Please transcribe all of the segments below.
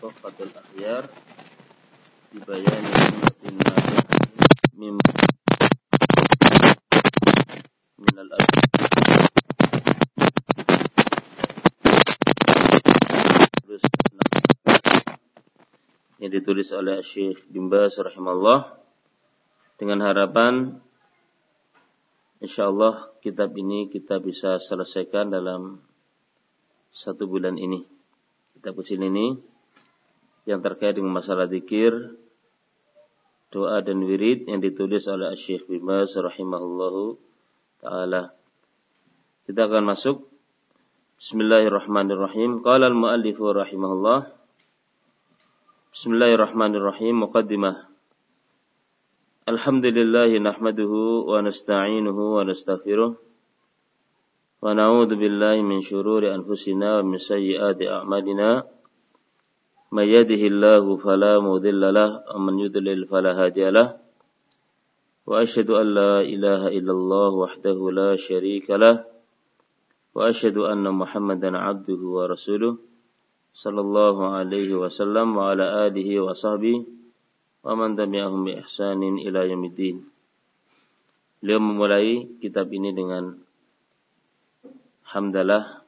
Tuhfatul Akhyar Mim Minal yang ditulis oleh Syekh Bimbas rahimahullah dengan harapan insyaallah kitab ini kita bisa selesaikan dalam satu bulan ini. Kitab kecil ini yang terkait dengan masalah zikir, doa dan wirid yang ditulis oleh Syekh Bimbas rahimahullah taala. Kita akan masuk Bismillahirrahmanirrahim. Qala al-muallif rahimahullah Bismillahirrahmanirrahim. Muqaddimah. Alhamdulillah nahmaduhu wa nasta'inuhu wa nastaghfiruh. Wa na'udzu billahi min shururi anfusina wa min sayyiati a'malina. May yahdihillahu fala mudilla lahu wa man yudlil fala hadiya lahu. Wa asyhadu an la ilaha illallah wahdahu la syarika lahu وأشهد أن محمدا عبده ورسوله صلى الله عليه وسلم وعلى آله وصحبه ومن تبعهم بإحسان إلى يوم الدين Beliau memulai kitab ini dengan hamdalah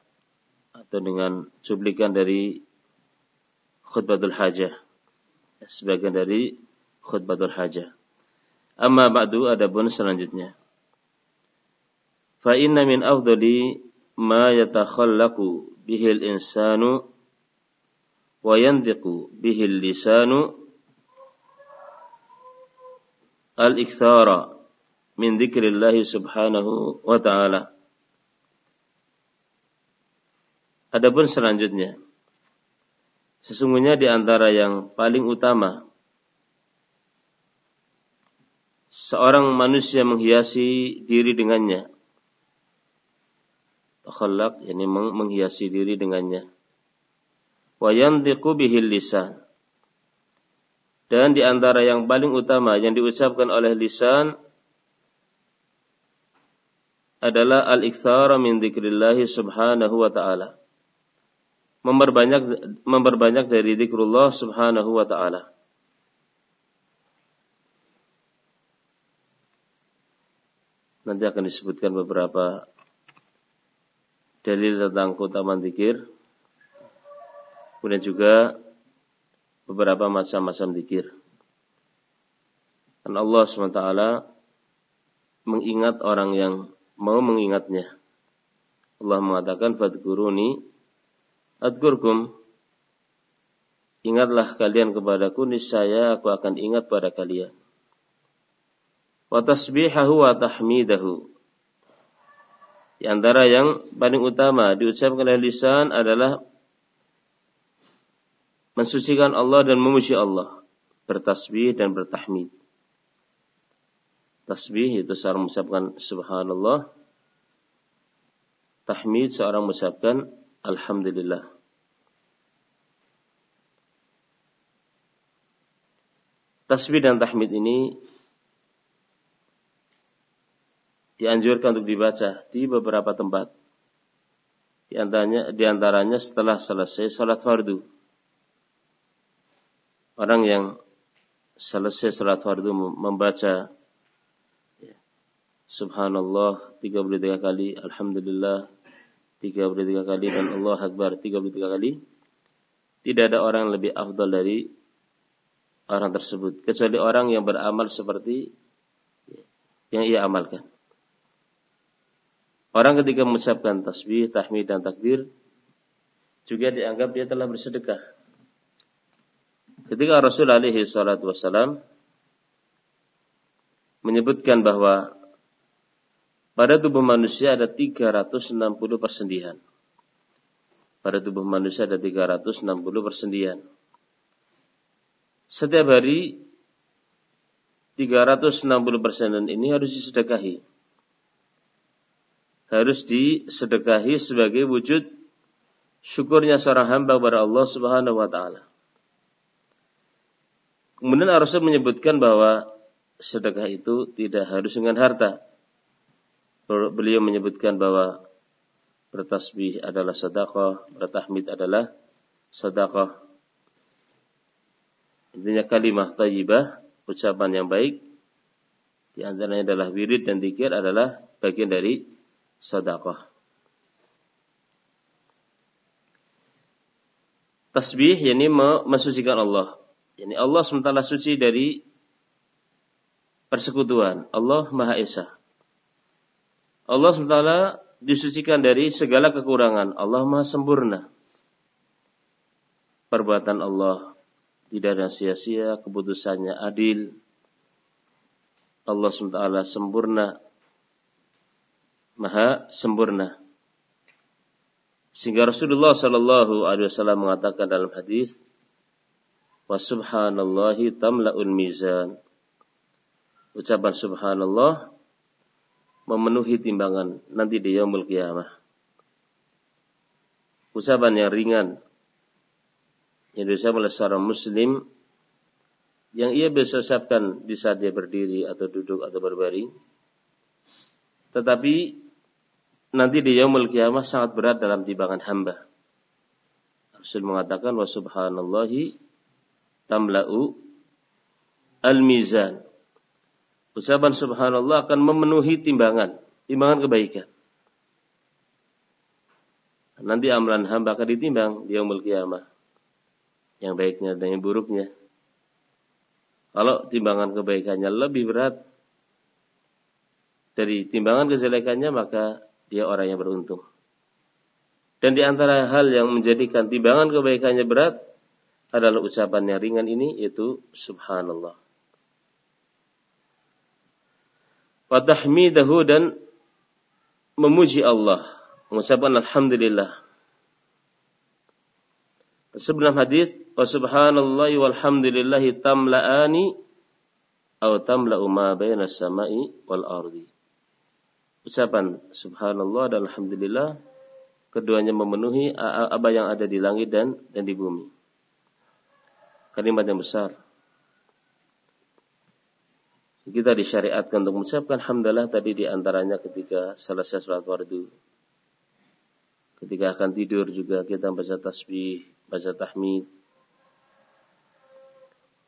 atau dengan cuplikan dari khutbatul hajah. Sebagian dari khutbatul hajah. Amma ba'du adapun selanjutnya. Fa inna min afdali ma yatakhallaqu bihil insanu wa yantiqu bihil lisanu al-ikthara min dzikrillah subhanahu wa ta'ala. Adapun selanjutnya sesungguhnya di antara yang paling utama seorang manusia menghiasi diri dengannya. Takhallaq yakni menghiasi diri dengannya. Wa yantiqu bihil lisan. Dan di antara yang paling utama yang diucapkan oleh lisan adalah al-iktsara min dzikrillah subhanahu wa ta'ala. Memperbanyak memperbanyak dari zikrullah subhanahu wa ta'ala. Nanti akan disebutkan beberapa dalil tentang keutamaan zikir. Kemudian juga beberapa macam-macam zikir. Dan Allah SWT mengingat orang yang mau mengingatnya. Allah mengatakan fadkuruni adkurkum Ingatlah kalian kepadaku niscaya aku akan ingat pada kalian. Wa tasbihahu wa tahmidahu di antara yang paling utama diucapkan oleh lisan adalah mensucikan Allah dan memuji Allah, bertasbih dan bertahmid. Tasbih itu seorang mengucapkan subhanallah. Tahmid seorang mengucapkan alhamdulillah. Tasbih dan tahmid ini dianjurkan untuk dibaca di beberapa tempat. Di antaranya, di antaranya setelah selesai sholat fardu. Orang yang selesai sholat fardu membaca ya, Subhanallah 33 kali, Alhamdulillah 33 kali dan Allah Akbar 33 kali. Tidak ada orang yang lebih afdal dari orang tersebut kecuali orang yang beramal seperti yang ia amalkan. Orang ketika mengucapkan tasbih, tahmid dan takbir juga dianggap dia telah bersedekah. Ketika Rasul alaihi salatu menyebutkan bahwa pada tubuh manusia ada 360 persendian. Pada tubuh manusia ada 360 persendian. Setiap hari 360 persenan ini harus disedekahi harus disedekahi sebagai wujud syukurnya seorang hamba kepada Allah Subhanahu wa taala. Kemudian Rasul menyebutkan bahwa sedekah itu tidak harus dengan harta. Beliau menyebutkan bahwa bertasbih adalah sedekah, bertahmid adalah sedekah. Intinya kalimah tayyibah, ucapan yang baik, di antaranya adalah wirid dan zikir adalah bagian dari sedekah. Tasbih yakni mensucikan Allah. Yani Allah sementara suci dari persekutuan. Allah Maha Esa. Allah sementara disucikan dari segala kekurangan. Allah Maha Sempurna. Perbuatan Allah tidak ada sia-sia, keputusannya adil. Allah SWT sempurna, maha sempurna. Sehingga Rasulullah Shallallahu Alaihi Wasallam mengatakan dalam hadis, wa subhanallahi tamlaun mizan. Ucapan subhanallah memenuhi timbangan nanti di yaumul qiyamah. Ucapan yang ringan yang diucapkan oleh seorang muslim yang ia bisa ucapkan di saat dia berdiri atau duduk atau berbaring. Tetapi nanti di yaumul kiamah sangat berat dalam timbangan hamba. Rasul mengatakan wa subhanallahi tamla'u al-mizan. Ucapan subhanallah akan memenuhi timbangan, timbangan kebaikan. Nanti amalan hamba akan ditimbang di yaumul kiamah yang baiknya dan yang buruknya. Kalau timbangan kebaikannya lebih berat dari timbangan kejelekannya, maka dia orang yang beruntung. Dan di antara hal yang menjadikan timbangan kebaikannya berat adalah ucapan yang ringan ini yaitu subhanallah. Watahmidahu dan memuji Allah, mengucapkan alhamdulillah. Sebelum hadis wa subhanallahi walhamdulillahi tamla'ani atau tamla'u ma baina samai wal ardi. Ucapan subhanallah dan alhamdulillah keduanya memenuhi apa yang ada di langit dan dan di bumi. Kalimat yang besar. Kita disyariatkan untuk mengucapkan hamdalah tadi di antaranya ketika selesai sholat fardu. Ketika akan tidur juga kita baca tasbih, baca tahmid.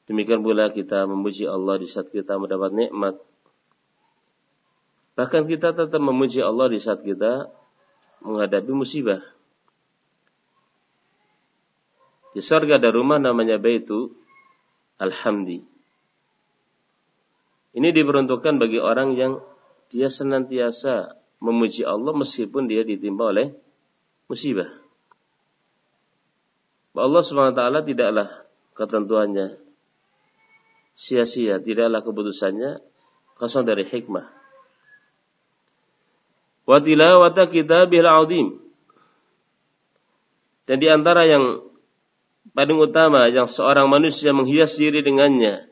Demikian pula kita memuji Allah di saat kita mendapat nikmat. Bahkan kita tetap memuji Allah di saat kita menghadapi musibah. Di surga ada rumah namanya Baitu Alhamdi. Ini diperuntukkan bagi orang yang dia senantiasa memuji Allah meskipun dia ditimpa oleh musibah. Allah SWT tidaklah ketentuannya sia-sia, tidaklah keputusannya kosong dari hikmah. Wa tilawata kitabil azim. Dan di antara yang paling utama yang seorang manusia menghias diri dengannya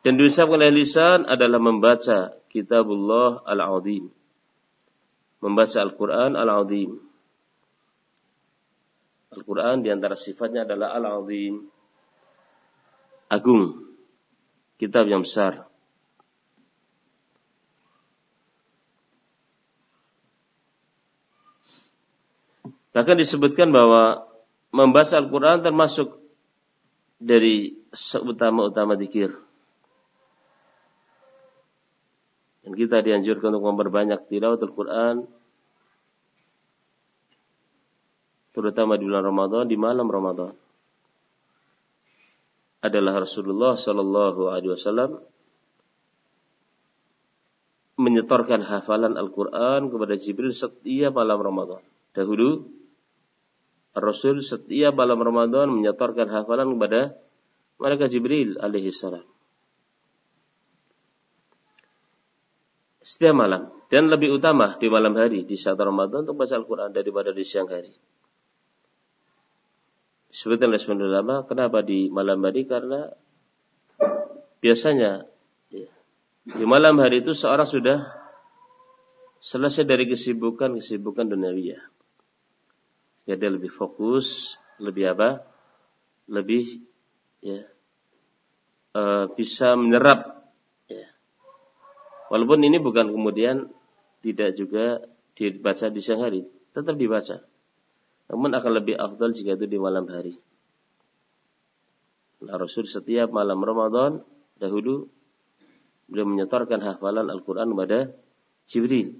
dan diucapkan oleh lisan adalah membaca kitabullah al-azim. Membaca Al-Quran al-azim. Al-Quran di antara sifatnya adalah Al-Azim. Agung. Kitab yang besar. Bahkan disebutkan bahwa membaca Al-Quran termasuk dari seutama-utama dikir. Dan kita dianjurkan untuk memperbanyak tilawatul Quran terutama di bulan Ramadan, di malam Ramadan. Adalah Rasulullah Sallallahu Alaihi Wasallam menyetorkan hafalan Al-Quran kepada Jibril setiap malam Ramadan. Dahulu Rasul setiap malam Ramadan menyetorkan hafalan kepada mereka Jibril alaihi salam. Setiap malam dan lebih utama di malam hari di saat Ramadan untuk baca Al-Quran daripada di siang hari. Oleh sebagian ulama, kenapa di malam hari? Karena biasanya ya, di malam hari itu seorang sudah selesai dari kesibukan-kesibukan duniawi ya. Dia lebih fokus, lebih apa? Lebih ya e, bisa menyerap ya. Walaupun ini bukan kemudian tidak juga dibaca di siang hari, tetap dibaca. Namun akan lebih afdal jika itu di malam hari. Nah, Rasul setiap malam Ramadan dahulu beliau menyetorkan hafalan Al-Quran kepada Jibril.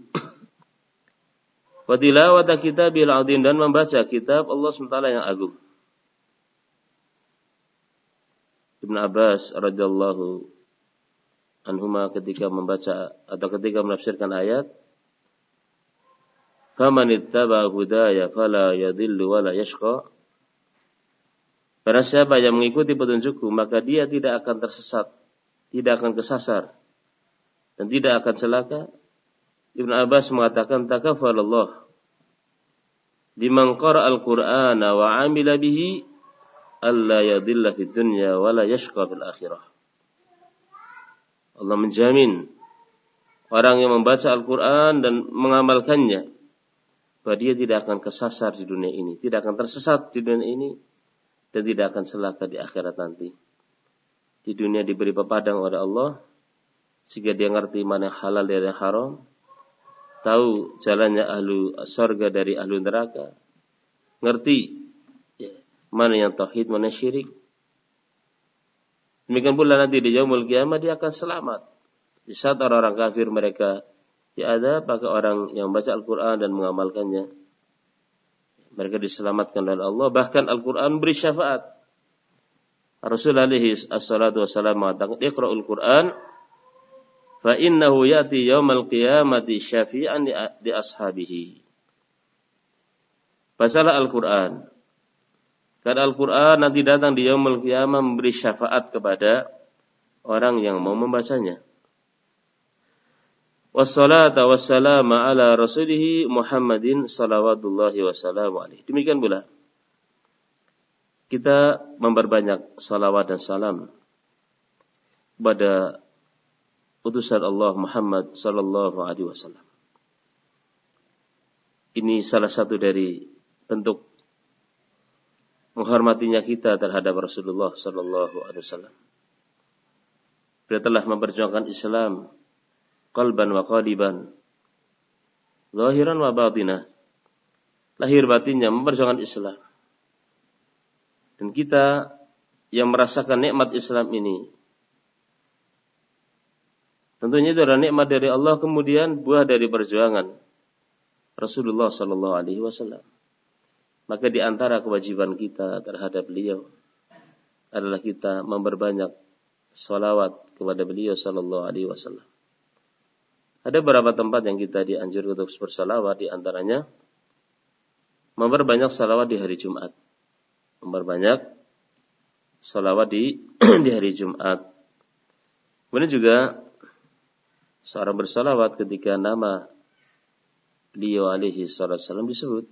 Watilawata kitabil azim dan membaca kitab Allah SWT yang agung. Ibn Abbas radhiyallahu anhuma ketika membaca atau ketika menafsirkan ayat Faman ittaba hudaya fala yadhillu wala yashqa Barang siapa yang mengikuti petunjukku maka dia tidak akan tersesat, tidak akan kesasar dan tidak akan celaka. Ibn Abbas mengatakan takaffalallah liman qara al-Qur'ana wa 'amila bihi alla yadilla fid dunya wa la yashqa fil akhirah. Allah menjamin orang yang membaca Al-Quran dan mengamalkannya bahwa dia tidak akan kesasar di dunia ini, tidak akan tersesat di dunia ini, dan tidak akan celaka di akhirat nanti. Di dunia diberi pepadang oleh Allah sehingga dia ngerti mana yang halal dan yang haram, tahu jalannya ahlu sorga dari ahlu neraka, ngerti mana yang tauhid, mana yang syirik. Demikian pula nanti di yaumul kiamat dia akan selamat. Di saat orang-orang kafir mereka ada bagi orang yang membaca Al-Quran dan mengamalkannya mereka diselamatkan oleh Allah. Bahkan Al-Quran beri syafaat. Rasulullah alaihi assalatu wassalam mengatakan, Iqra'ul Quran, fa innahu ya'ti yawmal qiyamati syafi'an di ashabihi. Bacalah Al-Quran. Karena Al-Quran nanti datang di yaumul qiyamah memberi syafaat kepada orang yang mau membacanya wassalata wassalama ala rasulihi Muhammadin salawatullahi wassalamu alaihi. Demikian pula kita memperbanyak salawat dan salam kepada utusan Allah Muhammad sallallahu alaihi wasallam. Ini salah satu dari bentuk menghormatinya kita terhadap Rasulullah sallallahu alaihi wasallam. Beliau telah memperjuangkan Islam qalban wa qaliban zahiran wa batinah lahir batinnya memperjuangkan Islam. Dan kita yang merasakan nikmat Islam ini tentunya itu adalah nikmat dari Allah kemudian buah dari perjuangan Rasulullah Sallallahu Alaihi Wasallam. Maka di antara kewajiban kita terhadap beliau adalah kita memperbanyak salawat kepada beliau Sallallahu Alaihi Wasallam ada beberapa tempat yang kita dianjurkan untuk bersalawat di antaranya memperbanyak salawat di hari Jumat. Memperbanyak salawat di di hari Jumat. Kemudian juga seorang bersalawat ketika nama beliau alaihi salam disebut.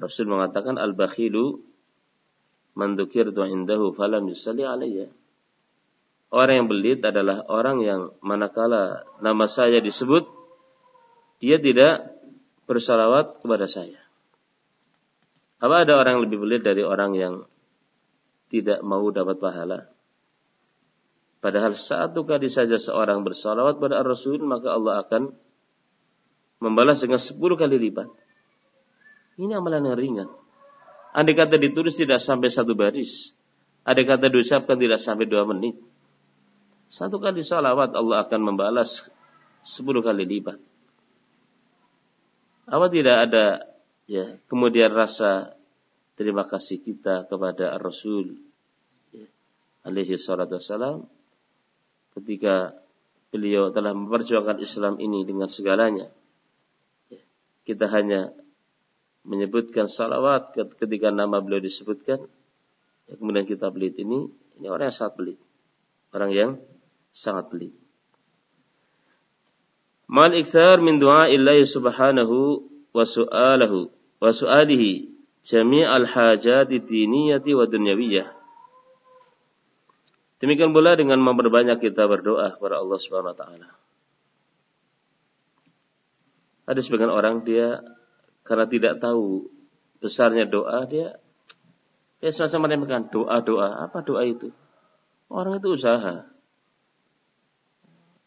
Rasul mengatakan al-bakhilu man dzukirtu indahu falam yusalli alayya. Orang yang belit adalah orang yang manakala nama saya disebut, dia tidak bersalawat kepada saya. Apa ada orang yang lebih belit dari orang yang tidak mau dapat pahala? Padahal satu kali saja seorang bersalawat pada Rasul, maka Allah akan membalas dengan sepuluh kali lipat. Ini amalan yang ringan. Andai kata ditulis tidak sampai satu baris. Andai kata diucapkan tidak sampai dua menit. Satu kali salawat Allah akan membalas sepuluh kali lipat. Apa tidak ada ya kemudian rasa terima kasih kita kepada Rasul ya, alaihi salatu wassalam ketika beliau telah memperjuangkan Islam ini dengan segalanya. Ya, kita hanya menyebutkan salawat ketika nama beliau disebutkan. Ya, kemudian kita belit ini, ini orang yang sangat belit. Orang yang sangat pelit. Mal ikthar min du'a illahi subhanahu wa su'alahu wa su'alihi jami' al hajati diniyati wa dunyawiyah. Demikian pula dengan memperbanyak kita berdoa kepada Allah Subhanahu wa taala. Ada sebagian orang dia karena tidak tahu besarnya doa dia dia semacam menempelkan doa-doa. Apa doa itu? Orang itu usaha.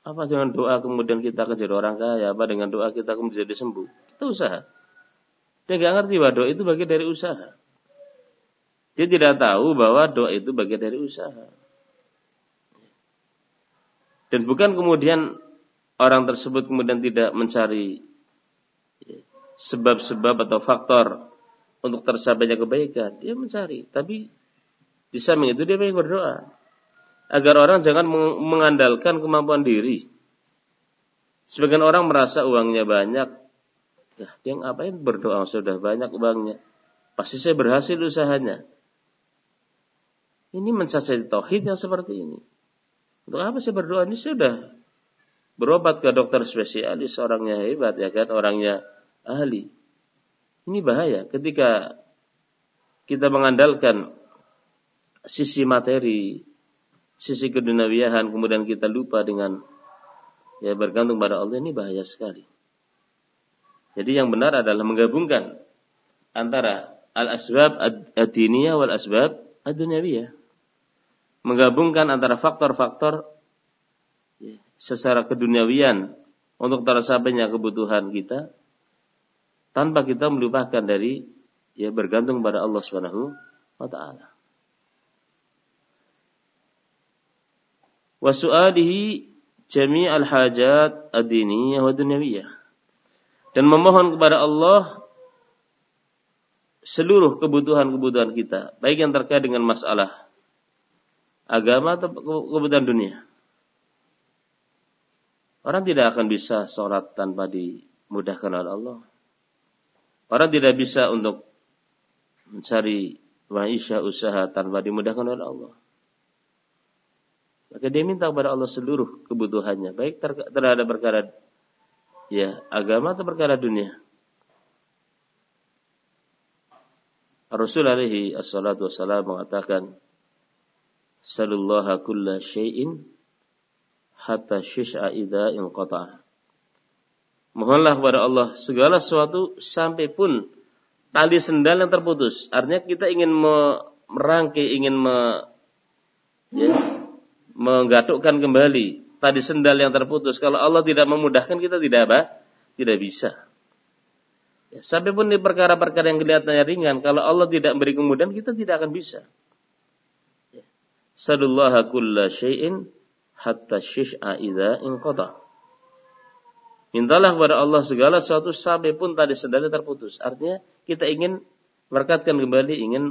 Apa dengan doa kemudian kita akan jadi orang kaya? Apa dengan doa kita kemudian jadi sembuh? Kita usaha. Dia nggak ngerti bahwa doa itu bagian dari usaha. Dia tidak tahu bahwa doa itu bagian dari usaha. Dan bukan kemudian orang tersebut kemudian tidak mencari sebab-sebab atau faktor untuk tersabainya kebaikan. Dia mencari, tapi di samping itu dia banyak berdoa agar orang jangan mengandalkan kemampuan diri. Sebagian orang merasa uangnya banyak, ya dia ngapain berdoa sudah banyak uangnya. Pasti saya berhasil usahanya. Ini mencaci tauhid yang seperti ini. Untuk apa saya berdoa? Ini sudah berobat ke dokter spesialis, orangnya hebat ya kan, orangnya ahli. Ini bahaya ketika kita mengandalkan sisi materi, sisi keduniawian, kemudian kita lupa dengan ya bergantung pada Allah ini bahaya sekali. Jadi yang benar adalah menggabungkan antara al-asbab ad-diniyah wal asbab ad-dunyawiyah menggabungkan antara faktor-faktor ya, secara keduniawian untuk tersabainya kebutuhan kita tanpa kita melupakan dari ya bergantung pada Allah Subhanahu wa taala. Wa su'alihi jami' al-hajat ad-diniyah wa dunyawiyah. Dan memohon kepada Allah seluruh kebutuhan-kebutuhan kita, baik yang terkait dengan masalah agama atau kebutuhan dunia. Orang tidak akan bisa sholat tanpa dimudahkan oleh Allah. Orang tidak bisa untuk mencari maisha usaha tanpa dimudahkan oleh Allah. Maka dia minta kepada Allah seluruh kebutuhannya, baik terhadap perkara ya agama atau perkara dunia. Rasul alaihi assalatu wassalam mengatakan, Salullaha kulla syai'in hatta syis'a idha. Mohonlah kepada Allah segala sesuatu sampai pun tali sendal yang terputus. Artinya kita ingin merangkai, ingin me, ya, menggatukkan kembali tali sendal yang terputus. Kalau Allah tidak memudahkan kita tidak apa? Tidak bisa. Ya, sampai pun di perkara-perkara yang kelihatannya ringan, kalau Allah tidak beri kemudahan kita tidak akan bisa. Salullaha kulla syai'in hatta syish'a idza inqata. Mintalah kepada Allah segala sesuatu sampai pun tadi sendalnya terputus. Artinya kita ingin merekatkan kembali, ingin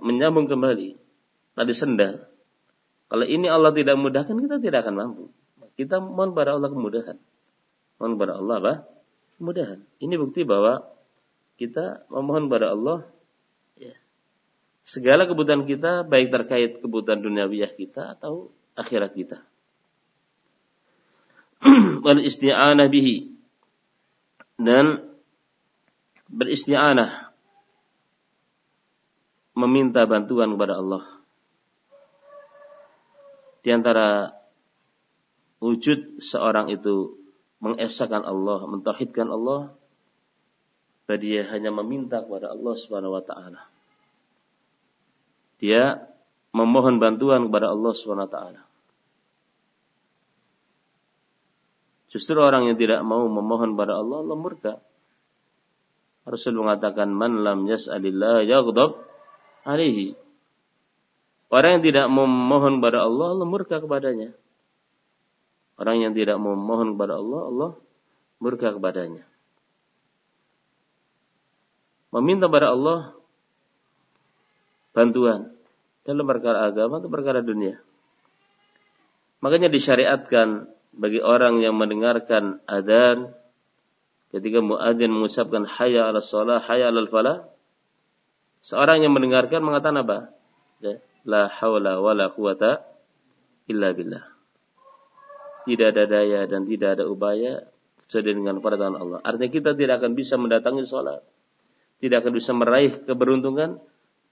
menyambung kembali tadi sendal. Kalau ini Allah tidak mudahkan, kita tidak akan mampu. Kita mohon kepada Allah kemudahan. Mohon kepada Allah apa? Kemudahan. Ini bukti bahwa kita memohon kepada Allah segala kebutuhan kita baik terkait kebutuhan duniawiyah kita atau akhirat kita. Wal isti'anah bihi dan beristi'anah meminta bantuan kepada Allah. Di antara wujud seorang itu mengesahkan Allah, mentauhidkan Allah, dia hanya meminta kepada Allah Subhanahu wa taala dia memohon bantuan kepada Allah SWT. Justru orang yang tidak mau memohon kepada Allah, Allah murka. Rasul mengatakan, Man lam yas'alillah yaghdab alihi. Orang yang tidak memohon kepada Allah, Allah murka kepadanya. Orang yang tidak memohon kepada Allah, Allah murka kepadanya. Meminta kepada Allah bantuan dalam perkara agama atau perkara dunia. Makanya disyariatkan bagi orang yang mendengarkan adzan ketika muadzin mengucapkan hayya 'ala shalah, hayya 'alal falah, seorang yang mendengarkan mengatakan apa? Ya, la haula wala quwata illa billah. Tidak ada daya dan tidak ada upaya kecuali dengan pertolongan Allah. Artinya kita tidak akan bisa mendatangi sholat. Tidak akan bisa meraih keberuntungan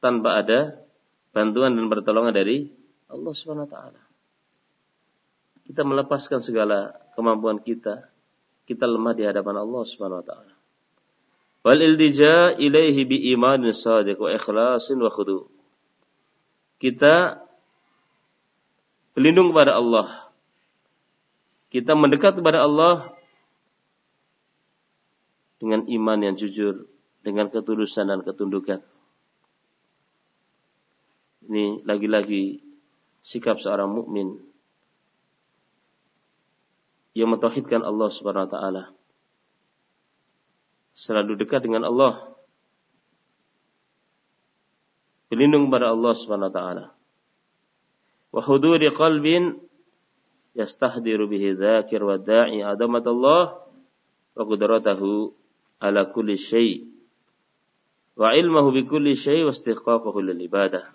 tanpa ada bantuan dan pertolongan dari Allah Subhanahu wa taala. Kita melepaskan segala kemampuan kita, kita lemah di hadapan Allah Subhanahu wa taala. Wal iltija ilaihi bi imanin shadiq wa ikhlasin wa khudu. Kita berlindung kepada Allah. Kita mendekat kepada Allah dengan iman yang jujur, dengan ketulusan dan ketundukan. Ini lagi-lagi sikap seorang mukmin yang mentauhidkan Allah Subhanahu wa taala. Selalu dekat dengan Allah. Berlindung pada Allah Subhanahu wa taala. Wa huduri qalbin yastahdiru bihi dzakir wa da'i adamat Allah wa qudratahu ala kulli syai' wa ilmuhu bi kulli syai' wa istiqaqahu lil ibadah.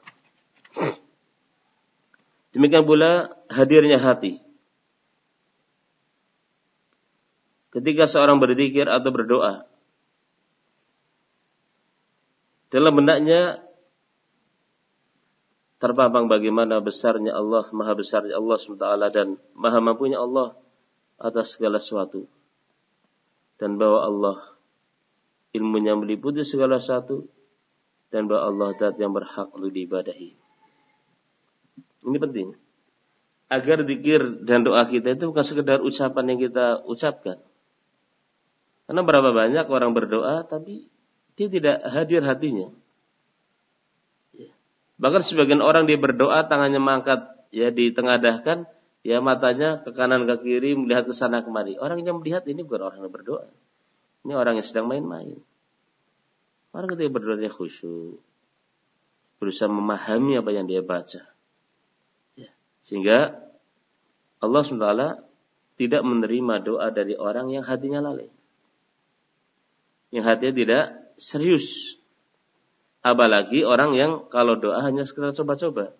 Demikian pula hadirnya hati. Ketika seorang berzikir atau berdoa, dalam benaknya terpampang bagaimana besarnya Allah, maha besarnya Allah SWT dan maha mampunya Allah atas segala sesuatu. Dan bahwa Allah ilmunya meliputi segala sesuatu dan bahwa Allah zat yang berhak untuk diibadahi. Ini penting. Agar dikir dan doa kita itu bukan sekedar ucapan yang kita ucapkan. Karena berapa banyak orang berdoa tapi dia tidak hadir hatinya. Ya. Bahkan sebagian orang dia berdoa tangannya mangkat ya ditengadahkan ya matanya ke kanan ke kiri melihat ke sana kemari. Orang yang melihat ini bukan orang yang berdoa. Ini orang yang sedang main-main. Orang ketika berdoa dia khusyuk. Berusaha memahami apa yang dia baca. Sehingga Allah SWT tidak menerima doa dari orang yang hatinya lalai. Yang hatinya tidak serius. Apalagi orang yang kalau doa hanya sekedar coba-coba.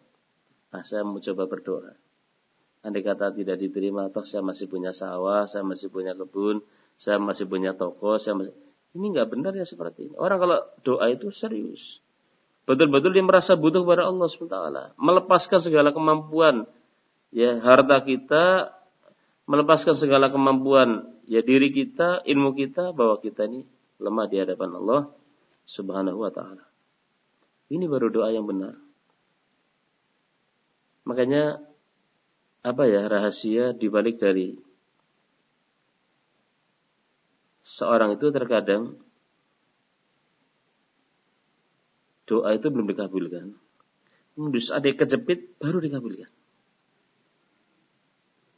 Nah, saya mau coba berdoa. Andai kata tidak diterima, toh saya masih punya sawah, saya masih punya kebun, saya masih punya toko, saya masih... Ini nggak benar ya seperti ini. Orang kalau doa itu serius. Betul-betul dia merasa butuh kepada Allah SWT. Melepaskan segala kemampuan, ya harta kita, melepaskan segala kemampuan, ya diri kita, ilmu kita, bahwa kita ini lemah di hadapan Allah Subhanahu wa taala. Ini baru doa yang benar. Makanya apa ya rahasia dibalik dari seorang itu terkadang doa itu belum dikabulkan. Terus ada kejepit baru dikabulkan.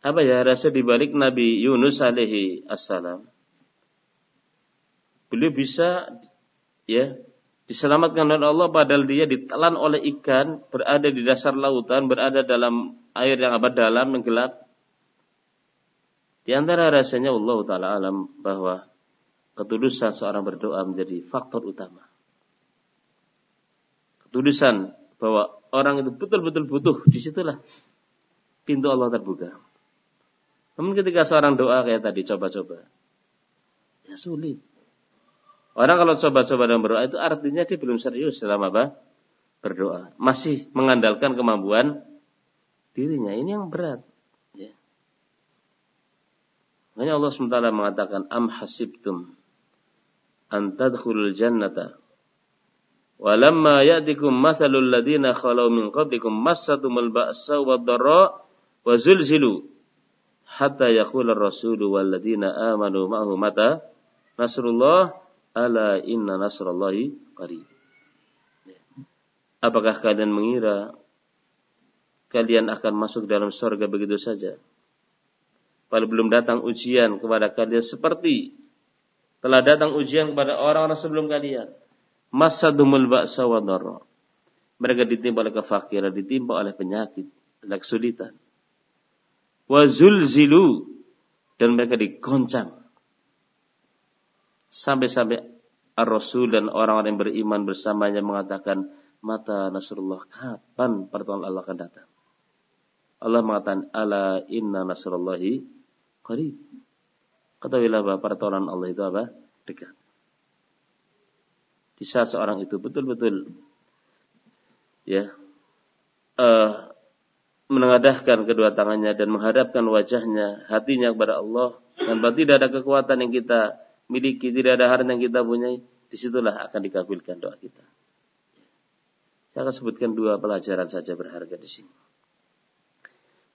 Apa ya rasa dibalik Nabi Yunus alaihi assalam? Beliau bisa ya diselamatkan oleh Allah padahal dia ditelan oleh ikan, berada di dasar lautan, berada dalam air yang abad dalam yang gelap. Di antara rasanya Allah taala alam bahwa ketulusan seorang berdoa menjadi faktor utama tulisan bahwa orang itu betul-betul butuh, di situlah pintu Allah terbuka. Namun ketika seorang doa kayak tadi coba-coba, ya sulit. Orang kalau coba-coba dan berdoa itu artinya dia belum serius dalam apa? Berdoa. Masih mengandalkan kemampuan dirinya. Ini yang berat. Ya. Makanya Allah SWT mengatakan, Am hasibtum antadkhulul jannata Walamma ya'tikum mathalul ladina khalau min qablikum massatumul ba'sa wad dharra wa zulzilu hatta yaqula ar-rasulu wal ladina amanu ma'ahu mata nasrullah ala inna nasrallahi qarib. Apakah kalian mengira kalian akan masuk dalam surga begitu saja? Kalau belum datang ujian kepada kalian seperti telah datang ujian kepada orang-orang sebelum kalian masadumul ba'sa wa. Mereka ditimpa oleh kefakiran, ditimpa oleh penyakit, oleh kesulitan. Wa zulzilu dan mereka digoncang. Sampai-sampai Ar-Rasul dan orang-orang yang beriman bersamanya mengatakan, mata Nasrullah, kapan pertolongan Allah akan datang? Allah mengatakan, ala inna nasrullahi qarib. Ketahuilah bahwa pertolongan Allah itu apa? Dekat di saat seorang itu betul-betul ya uh, menengadahkan kedua tangannya dan menghadapkan wajahnya, hatinya kepada Allah dan bahwa tidak ada kekuatan yang kita miliki, tidak ada harta yang kita punyai, di situlah akan dikabulkan doa kita. Saya akan sebutkan dua pelajaran saja berharga di sini.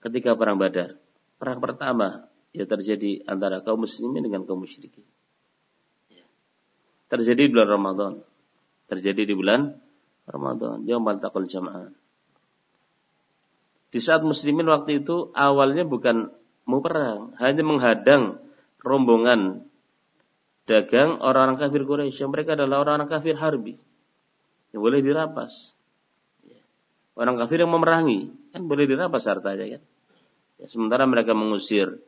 Ketika perang Badar, perang pertama ya terjadi antara kaum muslimin dengan kaum musyrikin. Ya. Terjadi di bulan Ramadan terjadi di bulan Ramadan. Yaumul taqal jamaah. Di saat muslimin waktu itu awalnya bukan mau perang, hanya menghadang rombongan dagang orang-orang kafir Quraisy. Mereka adalah orang-orang kafir harbi. Yang boleh dirampas. Orang kafir yang memerangi, kan boleh dirampas hartanya kan. Ya, sementara mereka mengusir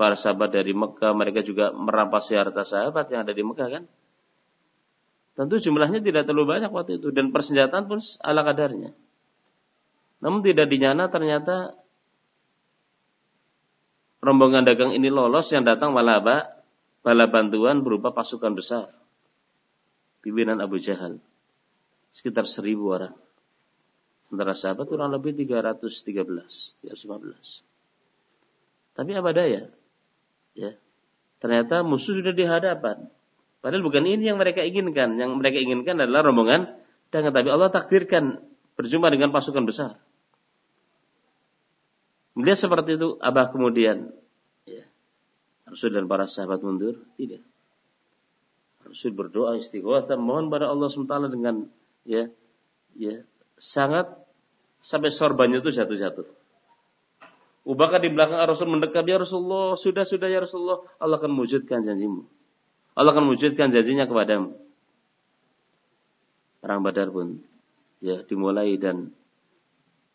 para sahabat dari Mekah, mereka juga merampas harta sahabat yang ada di Mekah kan. Tentu jumlahnya tidak terlalu banyak waktu itu dan persenjataan pun ala kadarnya. Namun tidak dinyana ternyata rombongan dagang ini lolos yang datang malah apa? Bala bantuan berupa pasukan besar. Pimpinan Abu Jahal. Sekitar seribu orang. Sementara sahabat kurang lebih 313, 315. Tapi apa daya? Ya. Ternyata musuh sudah di hadapan. Padahal bukan ini yang mereka inginkan. Yang mereka inginkan adalah rombongan dan tapi Allah takdirkan berjumpa dengan pasukan besar. Melihat seperti itu, Abah kemudian Rasul dan para sahabat mundur? Tidak. Rasul berdoa istighosah mohon pada Allah SWT dengan ya ya sangat sampai sorbannya itu jatuh-jatuh. Ubahkan di belakang Rasul mendekat ya Rasulullah, sudah sudah ya Rasulullah, Allah akan mewujudkan janjimu. Allah akan mewujudkan janjinya kepadamu. Perang Badar pun ya dimulai dan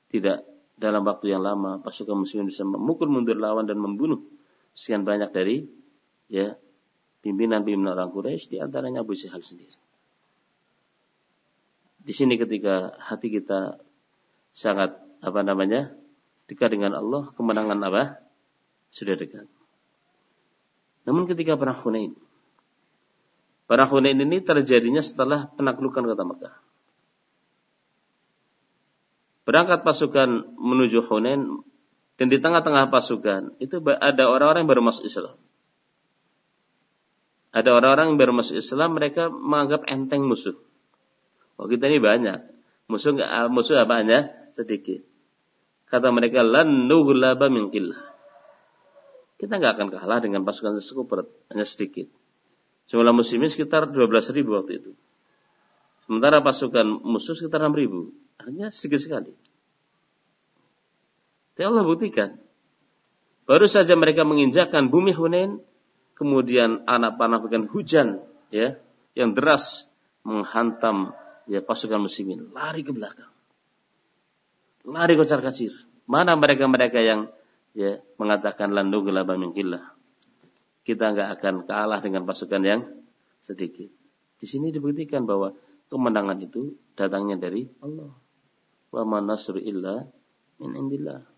tidak dalam waktu yang lama pasukan muslimin bisa memukul mundur lawan dan membunuh sekian banyak dari ya pimpinan-pimpinan orang Quraisy di antaranya Abu Jahal sendiri. Di sini ketika hati kita sangat apa namanya dekat dengan Allah, kemenangan apa? Sudah dekat. Namun ketika perang Hunain, perang Hunain ini terjadinya setelah penaklukan kota Mekah. Berangkat pasukan menuju Hunain dan di tengah-tengah pasukan itu ada orang-orang yang baru masuk Islam. Ada orang-orang yang baru masuk Islam, mereka menganggap enteng musuh. Oh kita ini banyak. Musuh ah, musuh apa hanya sedikit. Kata mereka lan nughlaba min Kita nggak akan kalah dengan pasukan sekuper hanya sedikit. Jumlah muslimin sekitar 12 ribu waktu itu. Sementara pasukan musuh sekitar 6 ribu. Hanya sedikit sekali. Tapi Allah buktikan. Baru saja mereka menginjakkan bumi Hunain, kemudian anak panah bukan hujan, ya, yang deras menghantam ya pasukan muslimin, lari ke belakang, lari kocar kacir. Mana mereka-mereka yang ya mengatakan landu gelaba mingkillah. Kita nggak akan kalah dengan pasukan yang sedikit. Di sini dibuktikan bahwa kemenangan itu datangnya dari Allah wa man nasru illa min indillah.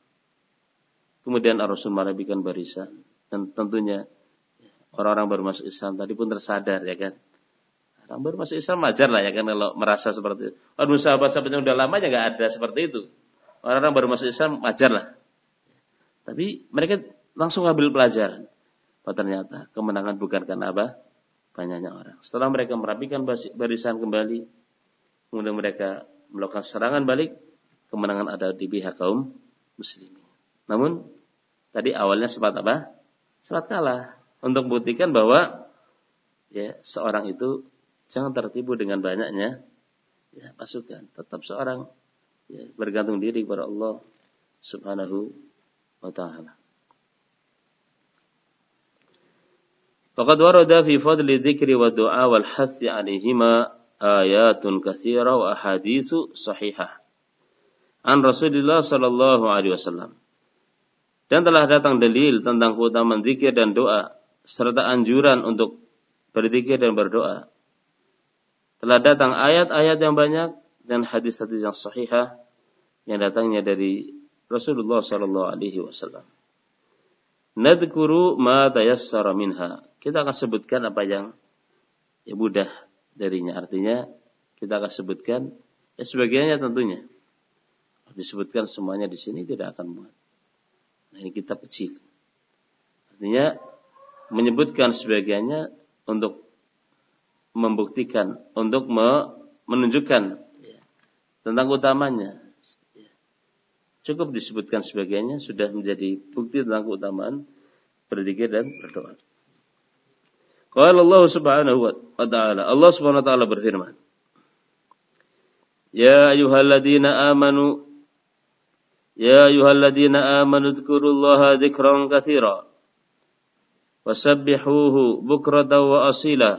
Kemudian Rasul merapikan barisan dan tentunya orang-orang baru masuk Islam tadi pun tersadar ya kan. Orang baru masuk Islam wajar lah ya kan kalau merasa seperti itu. Waduh sahabat-sahabat yang udah lama ya nggak ada seperti itu. Orang-orang baru masuk Islam wajar lah. Tapi mereka langsung ambil pelajaran. Bahwa ternyata kemenangan bukan karena apa? Banyaknya orang. Setelah mereka merapikan barisan kembali, kemudian mereka melakukan serangan balik, kemenangan ada di pihak kaum muslimin. Namun tadi awalnya sempat apa? Sempat kalah untuk membuktikan bahwa ya seorang itu jangan tertipu dengan banyaknya ya pasukan. Tetap seorang ya, bergantung diri kepada Allah Subhanahu wa taala. Faqad warada fi fadli dzikri wa du'a wal hasyi 'alaihima ayatun katsira wa ahaditsu sahihah an Rasulullah sallallahu alaihi wasallam. Dan telah datang dalil tentang keutamaan zikir dan doa serta anjuran untuk berzikir dan berdoa. Telah datang ayat-ayat yang banyak dan hadis-hadis yang sahihah yang datangnya dari Rasulullah sallallahu alaihi wasallam. Nadkuru ma tayassara minha. Kita akan sebutkan apa yang ya mudah darinya. Artinya kita akan sebutkan ya sebagiannya tentunya disebutkan semuanya di sini tidak akan muat. Nah, ini kitab kecil. Artinya menyebutkan sebagiannya untuk membuktikan, untuk me, menunjukkan ya, tentang utamanya. Ya. Cukup disebutkan sebagiannya sudah menjadi bukti tentang keutamaan berzikir dan berdoa. Qala Allah Subhanahu wa taala, Allah Subhanahu wa taala berfirman, Ya ayyuhalladzina amanu يا أيها الذين آمنوا اذكروا الله ذكرا كثيرا وسبحوه بكرة وأصيلا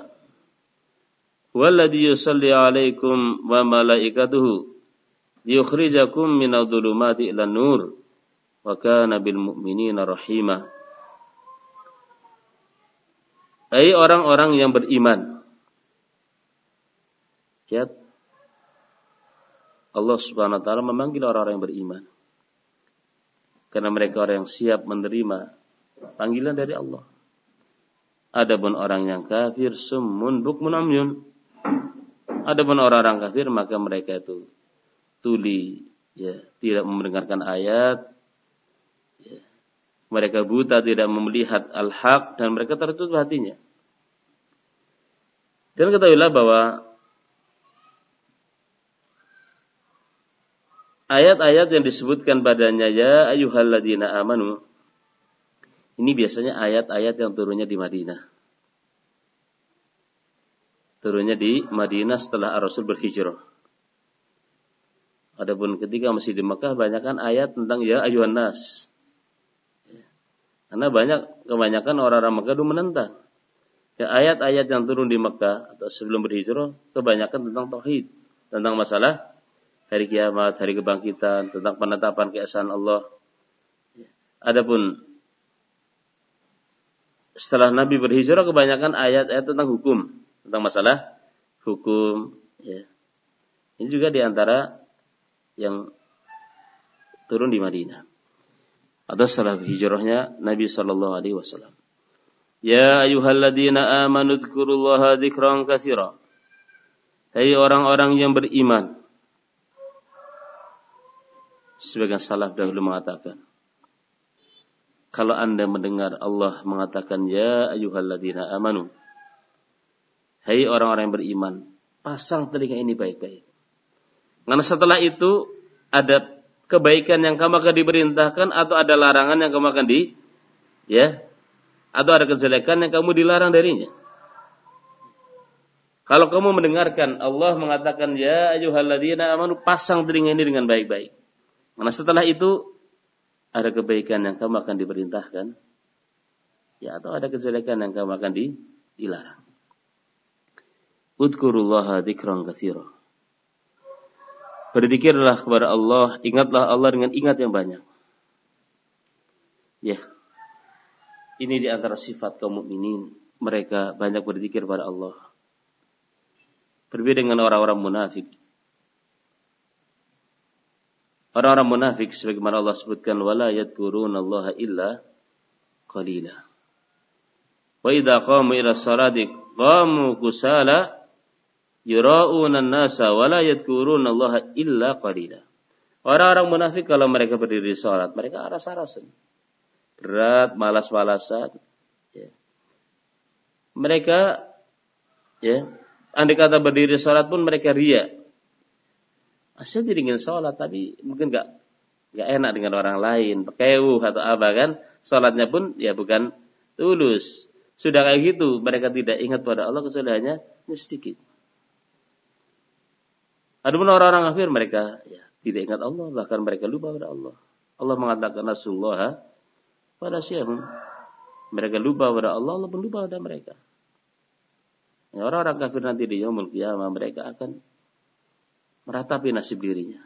هو الذي يصلي عليكم وملائكته ليخرجكم من الظلمات إلى النور وكان بالمؤمنين رحيما أي orang-orang yang beriman Lihat Allah subhanahu wa ta'ala memanggil orang-orang yang beriman karena mereka orang yang siap menerima panggilan dari Allah. Adapun orang yang kafir summun bukmun amyun. Adapun orang-orang kafir maka mereka itu tuli ya, tidak mendengarkan ayat ya. Mereka buta tidak melihat al-haq dan mereka tertutup hatinya. Dan ketahuilah bahwa ayat-ayat yang disebutkan padanya ya ayyuhalladzina amanu ini biasanya ayat-ayat yang turunnya di Madinah. Turunnya di Madinah setelah Rasul berhijrah. Adapun ketika masih di Mekah banyakkan ayat tentang ya ayuhan nas. Karena banyak kebanyakan orang-orang Mekah itu menentang. Ya, ayat-ayat yang turun di Mekah atau sebelum berhijrah kebanyakan tentang tauhid, tentang masalah hari kiamat, hari kebangkitan, tentang penetapan keesaan Allah. Adapun setelah Nabi berhijrah kebanyakan ayat-ayat tentang hukum, tentang masalah hukum. Ya. Ini juga di antara yang turun di Madinah. Atau setelah hijrahnya Nabi Shallallahu Alaihi Wasallam. Ya ayuhalladzina amanu dzkurullaha dzikran katsira. Hai orang-orang yang beriman, Sebagian salaf dahulu mengatakan, kalau anda mendengar Allah mengatakan, Ya ayuhalladzina amanu. Hai orang-orang yang beriman, pasang telinga ini baik-baik. Karena setelah itu ada kebaikan yang kamu akan diperintahkan atau ada larangan yang kamu akan di ya atau ada kejelekan yang kamu dilarang darinya. Kalau kamu mendengarkan Allah mengatakan ya ayyuhalladzina amanu pasang telinga ini dengan baik-baik. Karena setelah itu ada kebaikan yang kamu akan diperintahkan, ya atau ada kejelekan yang kamu akan di, dilarang. Udkurullaha dzikran katsira. Berzikirlah kepada Allah, ingatlah Allah dengan ingat yang banyak. Ya. Ini di antara sifat kaum mukminin, mereka banyak berzikir kepada Allah. Berbeda dengan orang-orang munafik Orang-orang munafik sebagaimana Allah sebutkan wala yadhkurunallaha illa qalila. Wa idza qamu ila salati qamu kusala yura'una an-nasa wala yadhkurunallaha illa qalila. Orang-orang munafik kalau mereka berdiri di salat, mereka aras-arasan. Berat, malas-malasan. Ya. Mereka ya, andai kata berdiri salat pun mereka ria saya jadi ingin sholat tapi mungkin nggak nggak enak dengan orang lain, pekewuh atau apa kan? Sholatnya pun ya bukan tulus. Sudah kayak gitu, mereka tidak ingat pada Allah kecuali hanya sedikit. Adapun orang-orang kafir mereka ya tidak ingat Allah, bahkan mereka lupa pada Allah. Allah mengatakan Rasulullah pada siapa? Mereka lupa pada Allah, Allah pun lupa pada mereka. Ya, orang-orang kafir nanti di yaumul qiyamah mereka akan meratapi nasib dirinya.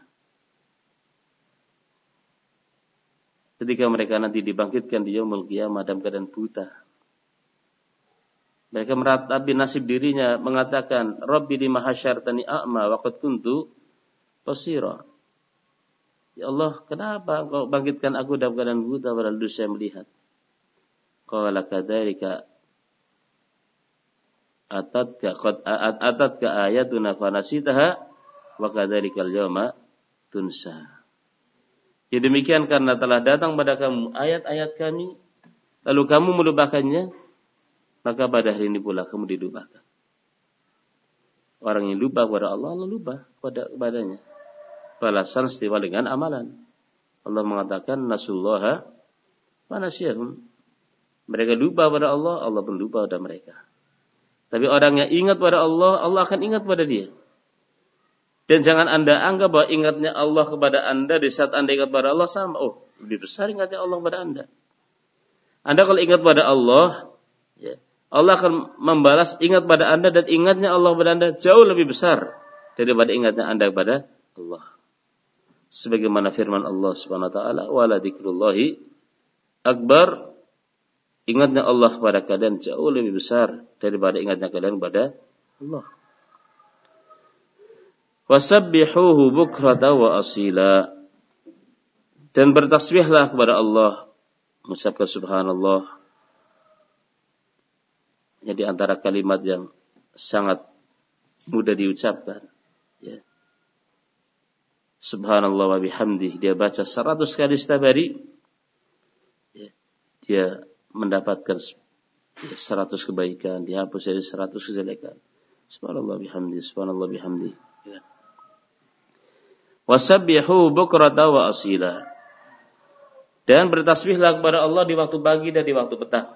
Ketika mereka nanti dibangkitkan di yaumul qiyamah dalam keadaan buta. Mereka meratapi nasib dirinya mengatakan, Rabbi lima hasyartani a'ma wa qad kuntu basira. Ya Allah, kenapa engkau bangkitkan aku dalam keadaan buta padahal dulu saya melihat? Qala kadzalika atatka qad atatka ayatuna fanasitaha wa kadzalikal yawma tunsa. Ya demikian karena telah datang pada kamu ayat-ayat kami, lalu kamu melupakannya, maka pada hari ini pula kamu dilupakan. Orang yang lupa kepada Allah, Allah lupa kepada kepadanya. Balasan setiwa dengan amalan. Allah mengatakan nasullaha wa nasyahum. Mereka lupa pada Allah, Allah pun lupa pada mereka. Tapi orang yang ingat pada Allah, Allah akan ingat pada dia. Dan jangan Anda anggap bahwa ingatnya Allah kepada Anda di saat Anda ingat pada Allah sama. Oh, lebih besar ingatnya Allah kepada Anda. Anda kalau ingat pada Allah, ya, Allah akan membalas ingat pada Anda dan ingatnya Allah kepada Anda jauh lebih besar daripada ingatnya Anda kepada Allah. Sebagaimana firman Allah Subhanahu wa taala, "Wala dzikrullahi akbar." Ingatnya Allah kepada kalian jauh lebih besar daripada ingatnya kalian kepada Allah. Wasabbihuhu bukrata wa asila. Dan bertasbihlah kepada Allah. Mengucapkan subhanallah. Jadi antara kalimat yang sangat mudah diucapkan. Ya. Subhanallah wa bihamdih. Dia baca seratus kali setiap hari. Ya. Dia mendapatkan seratus kebaikan. Dihapus dari seratus kejelekan. Subhanallah bihamdih. Subhanallah bihamdih. Ya. Wasabbihu bukrata wa asila. Dan bertasbihlah kepada Allah di waktu pagi dan di waktu petang.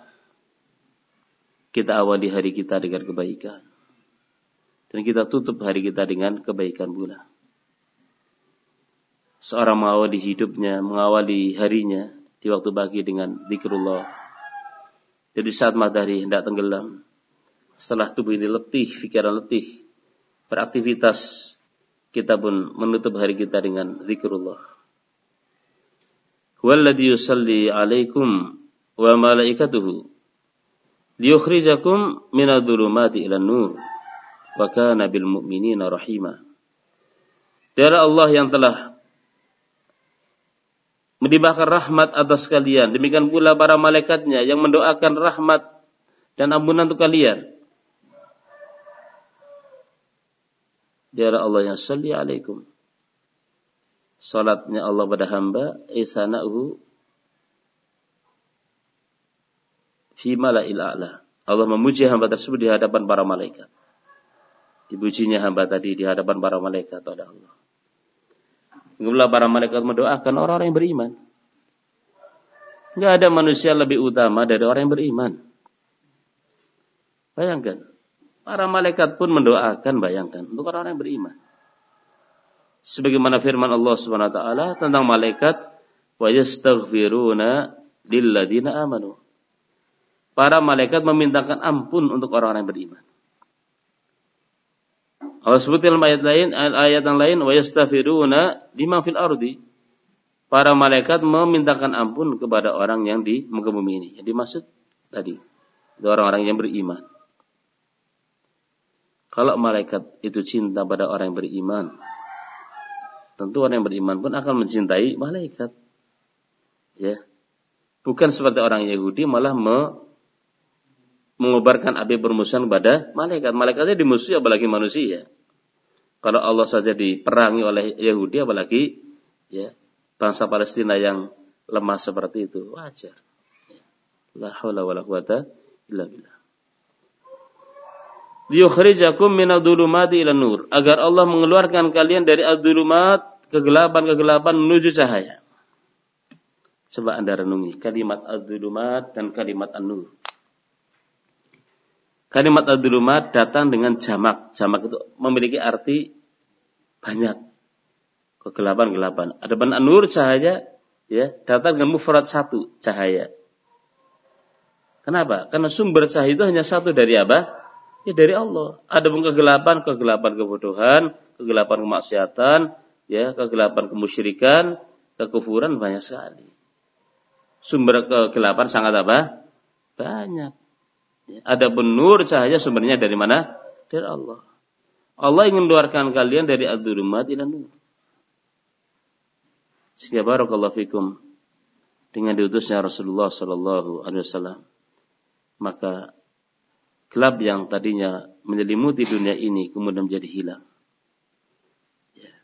Kita awali hari kita dengan kebaikan. Dan kita tutup hari kita dengan kebaikan pula. Seorang mengawali hidupnya, mengawali harinya di waktu pagi dengan zikrullah. Jadi saat matahari hendak tenggelam, setelah tubuh ini letih, pikiran letih, beraktivitas kita pun menutup hari kita dengan zikrullah. Walladhi yusalli alaikum wa malaikatuhu liyukhrijakum minadh-dhulumati ila nur wa kana bil mu'minina rahima. Dari Allah yang telah menibahkan rahmat atas kalian. Demikian pula para malaikatnya yang mendoakan rahmat dan ampunan untuk kalian. Dia Allah yang salli alaikum. Salatnya Allah pada hamba isana'uhu fi mala'il a'la. Allah memuji hamba tersebut di hadapan para malaikat. Dipujinya hamba tadi di hadapan para malaikat pada Allah. Kemudian para malaikat mendoakan orang-orang yang beriman. Enggak ada manusia lebih utama dari orang yang beriman. Bayangkan. Para malaikat pun mendoakan, bayangkan, untuk orang-orang yang beriman. Sebagaimana firman Allah Subhanahu wa taala tentang malaikat, wa yastaghfiruna lilladina amanu. Para malaikat memintakan ampun untuk orang-orang yang beriman. Allah sebut ayat lain, ayat yang lain, wa yastaghfiruna lima fil ardi. Para malaikat memintakan ampun kepada orang yang di muka bumi ini. Yang dimaksud tadi, orang-orang yang beriman. Kalau malaikat itu cinta pada orang yang beriman, tentu orang yang beriman pun akan mencintai malaikat. Ya. Bukan seperti orang Yahudi malah me mengobarkan api permusuhan kepada malaikat. Malaikatnya dimusuhi apalagi manusia. Kalau Allah saja diperangi oleh Yahudi apalagi ya bangsa Palestina yang lemah seperti itu wajar. La haula wala quwata illa billah liyukhrijakum minadh-dhulumati ila nur agar Allah mengeluarkan kalian dari ad-dhulumat kegelapan-kegelapan menuju cahaya. Coba Anda renungi kalimat ad-dhulumat dan kalimat an-nur. Kalimat ad-dhulumat datang dengan jamak. Jamak itu memiliki arti banyak. Kegelapan-gelapan. Adapun an-nur cahaya ya datang dengan mufrad satu cahaya. Kenapa? Karena sumber cahaya itu hanya satu dari apa? Ya dari Allah. Ada pun kegelapan, kegelapan kebodohan, kegelapan kemaksiatan, ya, kegelapan kemusyrikan, kekufuran banyak sekali. Sumber kegelapan sangat apa? Banyak. Ya, ada pun nur cahaya sumbernya dari mana? Dari Allah. Allah ingin mengeluarkan kalian dari ad-dhulumat ila nur. Sehingga barakallahu fikum dengan diutusnya Rasulullah sallallahu alaihi wasallam maka gelap yang tadinya menyelimuti dunia ini kemudian menjadi hilang. Ya.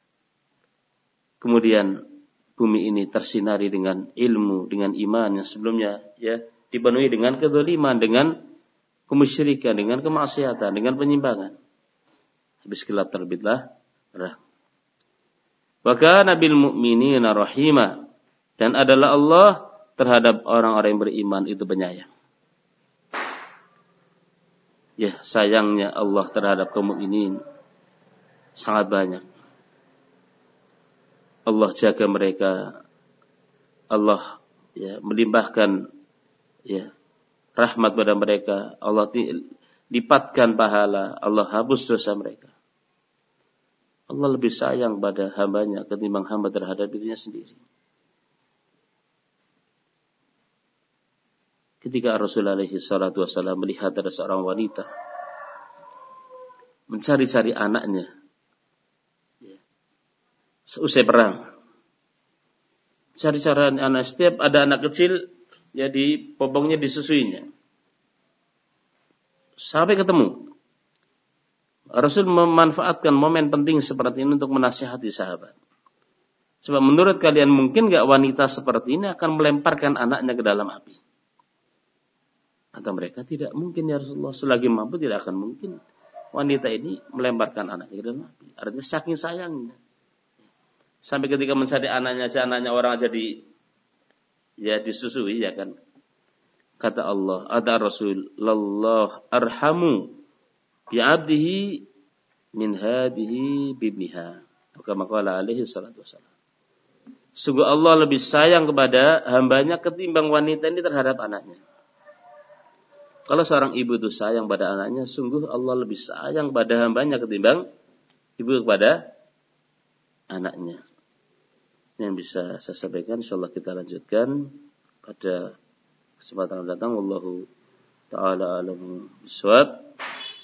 Kemudian bumi ini tersinari dengan ilmu, dengan iman yang sebelumnya ya dipenuhi dengan kedoliman, dengan kemusyrikan, dengan kemaksiatan, dengan penyimpangan. Habis gelap terbitlah terang. Maka Nabil Mukminin rahimah dan adalah Allah terhadap orang-orang yang beriman itu penyayang ya sayangnya Allah terhadap kaum mukminin sangat banyak. Allah jaga mereka. Allah ya melimpahkan ya rahmat pada mereka. Allah lipatkan pahala. Allah hapus dosa mereka. Allah lebih sayang pada hambanya ketimbang hamba terhadap dirinya sendiri. Ketika Rasulullah wasallam melihat ada seorang wanita mencari-cari anaknya seusai perang. Cari-cari anak setiap ada anak kecil ya di popongnya disusuinya. Sampai ketemu. Rasul memanfaatkan momen penting seperti ini untuk menasihati sahabat. Sebab menurut kalian mungkin gak wanita seperti ini akan melemparkan anaknya ke dalam api? Kata mereka tidak mungkin ya Rasulullah. Selagi mampu tidak akan mungkin wanita ini melemparkan anaknya ke dalam api. Artinya saking sayangnya. Sampai ketika mencari anaknya aja anaknya orang aja di ya disusui ya kan. Kata Allah, ada Rasul, Allah arhamu bi'abdihi min hadihi bibniha. Maka maqala alaihi salatu wassalam. Sungguh Allah lebih sayang kepada hambanya ketimbang wanita ini terhadap anaknya. Kalau seorang ibu itu sayang pada anaknya, sungguh Allah lebih sayang pada hambanya ketimbang ibu kepada anaknya. Ini yang bisa saya sampaikan, insyaAllah kita lanjutkan pada kesempatan yang datang. Wallahu ta'ala alamu biswab.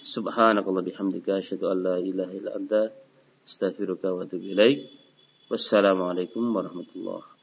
Subhanakallah bihamdika asyhadu an la ilaha illa anta astaghfiruka wa atubu ilaik. Wassalamualaikum warahmatullahi